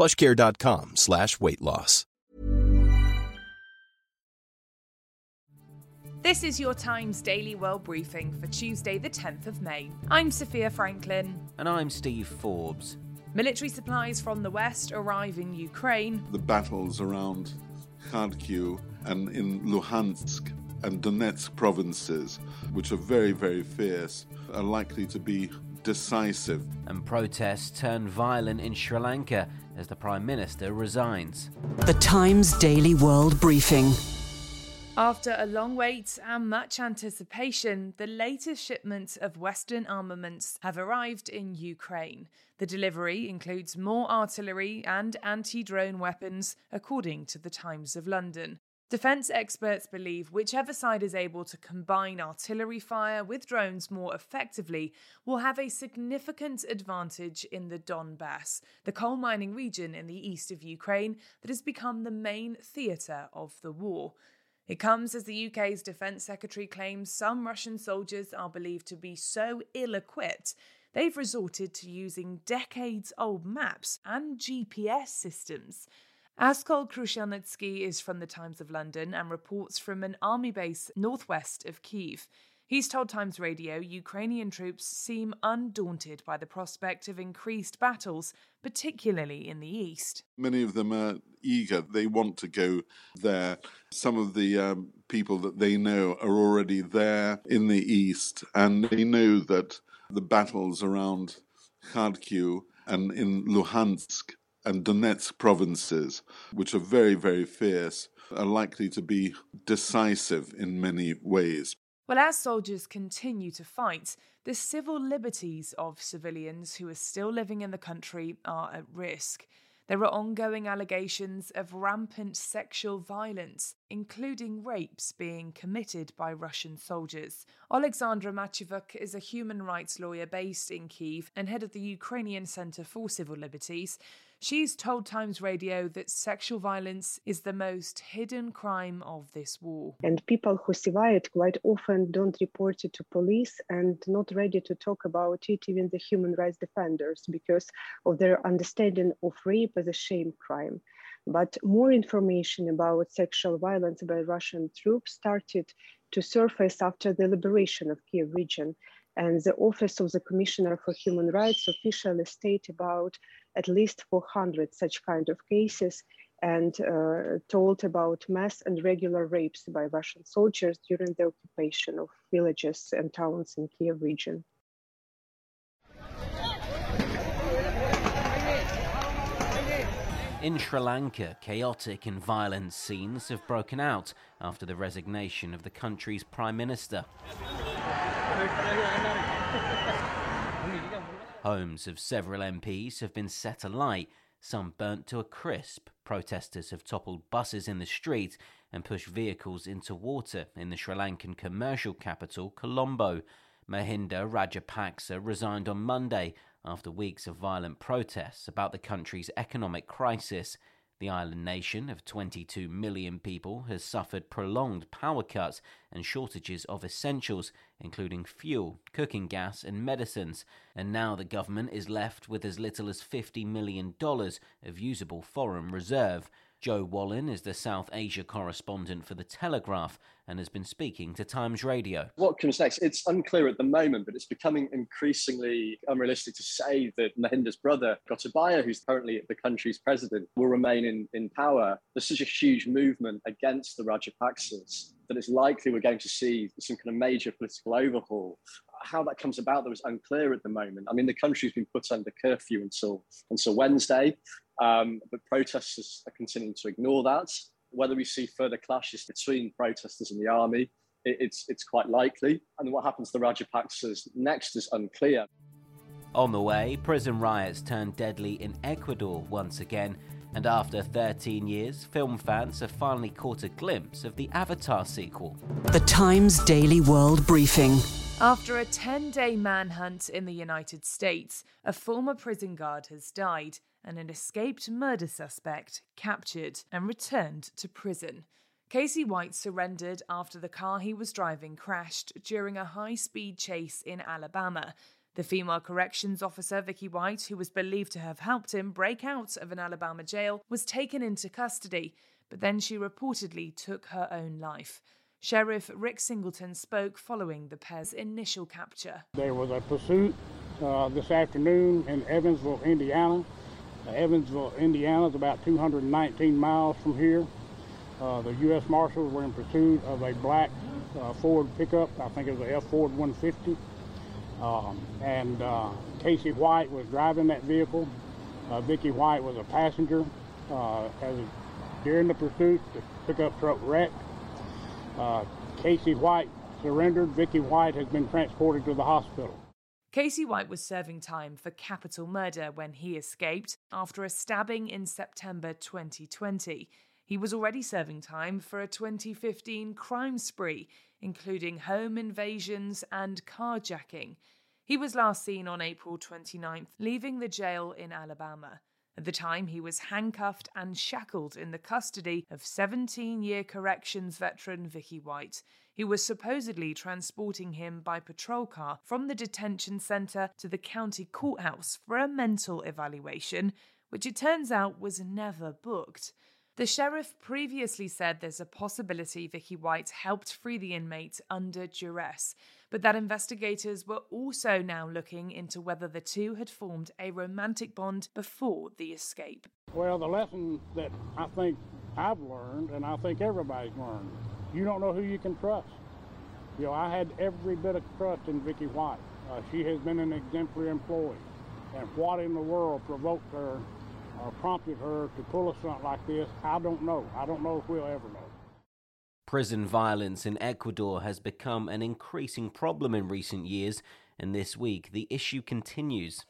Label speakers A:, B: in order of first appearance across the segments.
A: plushcare.com slash weight loss.
B: This is your Times Daily World Briefing for Tuesday, the 10th of May. I'm Sophia Franklin.
C: And I'm Steve Forbes.
B: Military supplies from the West arrive in Ukraine.
D: The battles around Kharkiv and in Luhansk and Donetsk provinces, which are very, very fierce, are likely to be decisive.
C: And protests turn violent in Sri Lanka as the Prime Minister resigns.
E: The Times Daily World Briefing.
B: After a long wait and much anticipation, the latest shipments of Western armaments have arrived in Ukraine. The delivery includes more artillery and anti drone weapons, according to the Times of London. Defence experts believe whichever side is able to combine artillery fire with drones more effectively will have a significant advantage in the Donbass, the coal mining region in the east of Ukraine that has become the main theatre of the war. It comes as the UK's Defence Secretary claims some Russian soldiers are believed to be so ill equipped they've resorted to using decades old maps and GPS systems. Askold Krushelnycky is from the Times of London and reports from an army base northwest of Kiev. He's told Times Radio Ukrainian troops seem undaunted by the prospect of increased battles, particularly in the east.
D: Many of them are eager. They want to go there. Some of the um, people that they know are already there in the east, and they know that the battles around Kharkiv and in Luhansk and Donetsk provinces, which are very, very fierce, are likely to be decisive in many ways.
B: Well, as soldiers continue to fight, the civil liberties of civilians who are still living in the country are at risk. There are ongoing allegations of rampant sexual violence, including rapes being committed by Russian soldiers. Alexandra Matviichuk is a human rights lawyer based in Kiev and head of the Ukrainian Center for Civil Liberties. She's told Times Radio that sexual violence is the most hidden crime of this war.
F: And people who survive it quite often don't report it to police and not ready to talk about it, even the human rights defenders, because of their understanding of rape as a shame crime. But more information about sexual violence by Russian troops started to surface after the liberation of Kiev region. And the Office of the Commissioner for Human Rights officially state about at least 400 such kind of cases and uh, told about mass and regular rapes by Russian soldiers during the occupation of villages and towns in Kiev region.
C: In Sri Lanka, chaotic and violent scenes have broken out after the resignation of the country's prime minister. Homes of several MPs have been set alight, some burnt to a crisp. Protesters have toppled buses in the street and pushed vehicles into water in the Sri Lankan commercial capital, Colombo. Mahinda Rajapaksa resigned on Monday after weeks of violent protests about the country's economic crisis. The island nation of 22 million people has suffered prolonged power cuts and shortages of essentials, including fuel, cooking gas, and medicines. And now the government is left with as little as $50 million of usable foreign reserve. Joe Wallen is the South Asia correspondent for The Telegraph and has been speaking to Times Radio.
G: What comes next? It's unclear at the moment, but it's becoming increasingly unrealistic to say that Mahinda's brother, Gotabaya, who's currently the country's president, will remain in, in power. There's such a huge movement against the Rajapaksas that it's likely we're going to see some kind of major political overhaul. How that comes about, that was unclear at the moment. I mean, the country's been put under curfew until until Wednesday. Um, but protesters are continuing to ignore that. Whether we see further clashes between protesters and the army, it, it's, it's quite likely. And what happens to the Rajapaksas next is unclear.
C: On the way, prison riots turned deadly in Ecuador once again. And after 13 years, film fans have finally caught a glimpse of the Avatar sequel.
E: The Times Daily World Briefing.
B: After a 10 day manhunt in the United States, a former prison guard has died and an escaped murder suspect captured and returned to prison. Casey White surrendered after the car he was driving crashed during a high speed chase in Alabama. The female corrections officer, Vicky White, who was believed to have helped him break out of an Alabama jail, was taken into custody, but then she reportedly took her own life. Sheriff Rick Singleton spoke following the pair's initial capture.
H: There was a pursuit uh, this afternoon in Evansville, Indiana. Uh, Evansville, Indiana is about 219 miles from here. Uh, the U.S. Marshals were in pursuit of a black uh, Ford pickup. I think it was a F Ford 150. Um, and uh, Casey White was driving that vehicle. Uh, Vicky White was a passenger. As during the pursuit, the pickup truck wrecked. Uh, Casey White surrendered. Vicky White has been transported to the hospital.
B: Casey White was serving time for capital murder when he escaped after a stabbing in September 2020. He was already serving time for a 2015 crime spree, including home invasions and carjacking. He was last seen on April 29th, leaving the jail in Alabama. At the time, he was handcuffed and shackled in the custody of 17 year corrections veteran Vicky White who was supposedly transporting him by patrol car from the detention centre to the county courthouse for a mental evaluation, which it turns out was never booked. The sheriff previously said there's a possibility Vicky White helped free the inmate under duress, but that investigators were also now looking into whether the two had formed a romantic bond before the escape.
H: Well, the lesson that I think I've learned, and I think everybody's learned, you don't know who you can trust. You know, I had every bit of trust in Vicky White. Uh, she has been an exemplary employee. And what in the world provoked her or prompted her to pull a stunt like this, I don't know. I don't know if we'll ever know.
C: Prison violence in Ecuador has become an increasing problem in recent years, and this week the issue continues.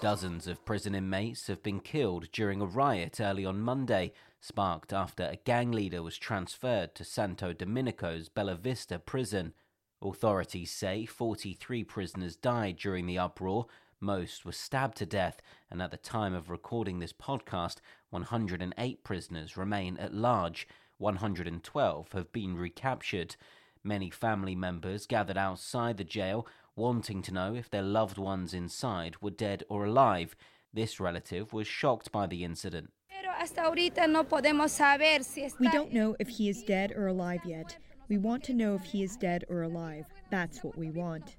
C: Dozens of prison inmates have been killed during a riot early on Monday, sparked after a gang leader was transferred to Santo Domingo's Bella Vista prison. Authorities say 43 prisoners died during the uproar. Most were stabbed to death, and at the time of recording this podcast, 108 prisoners remain at large. 112 have been recaptured. Many family members gathered outside the jail wanting to know if their loved ones inside were dead or alive. This relative was shocked by the incident.
I: We don't know if he is dead or alive yet. We want to know if he is dead or alive. That's what we want.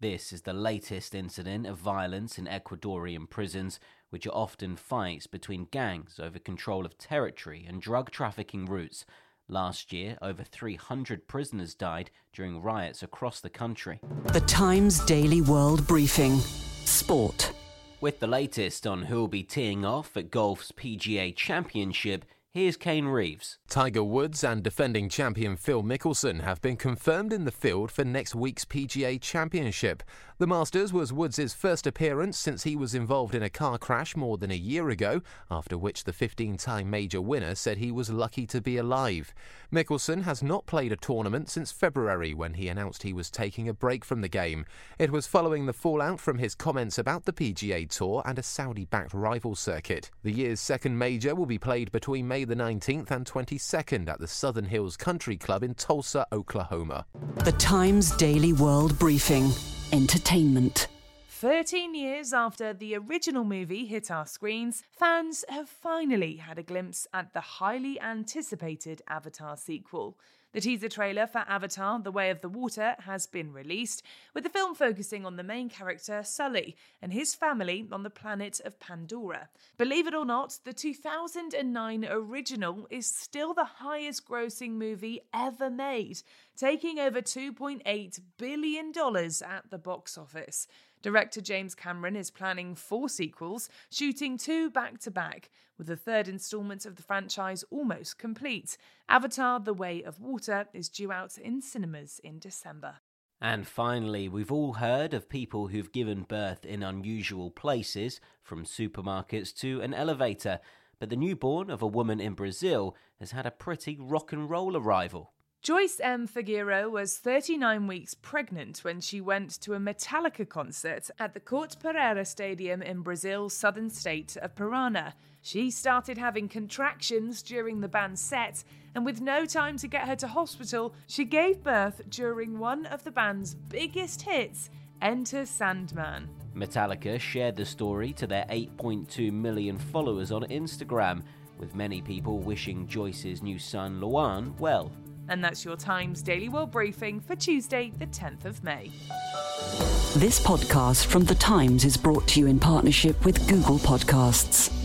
C: This is the latest incident of violence in Ecuadorian prisons, which are often fights between gangs over control of territory and drug trafficking routes. Last year, over 300 prisoners died during riots across the country.
E: The Times Daily World Briefing Sport.
C: With the latest on who'll be teeing off at golf's PGA Championship, Here's Kane Reeves.
J: Tiger Woods and defending champion Phil Mickelson have been confirmed in the field for next week's PGA Championship. The Masters was Woods' first appearance since he was involved in a car crash more than a year ago, after which the 15 time major winner said he was lucky to be alive. Mickelson has not played a tournament since February when he announced he was taking a break from the game. It was following the fallout from his comments about the PGA Tour and a Saudi backed rival circuit. The year's second major will be played between May the 19th and 22nd at the Southern Hills Country Club in Tulsa, Oklahoma.
E: The Times Daily World Briefing. Entertainment.
B: 13 years after the original movie hit our screens, fans have finally had a glimpse at the highly anticipated Avatar sequel. The teaser trailer for Avatar The Way of the Water has been released, with the film focusing on the main character, Sully, and his family on the planet of Pandora. Believe it or not, the 2009 original is still the highest grossing movie ever made, taking over $2.8 billion at the box office. Director James Cameron is planning four sequels, shooting two back to back, with the third instalment of the franchise almost complete. Avatar The Way of Water is due out in cinemas in December.
C: And finally, we've all heard of people who've given birth in unusual places, from supermarkets to an elevator. But the newborn of a woman in Brazil has had a pretty rock and roll arrival.
B: Joyce M. Figueiro was 39 weeks pregnant when she went to a Metallica concert at the Couto Pereira Stadium in Brazil's southern state of Parana. She started having contractions during the band's set, and with no time to get her to hospital, she gave birth during one of the band's biggest hits, Enter Sandman.
C: Metallica shared the story to their 8.2 million followers on Instagram, with many people wishing Joyce's new son, Luan, well.
B: And that's your Times Daily World Briefing for Tuesday, the 10th of May.
E: This podcast from The Times is brought to you in partnership with Google Podcasts.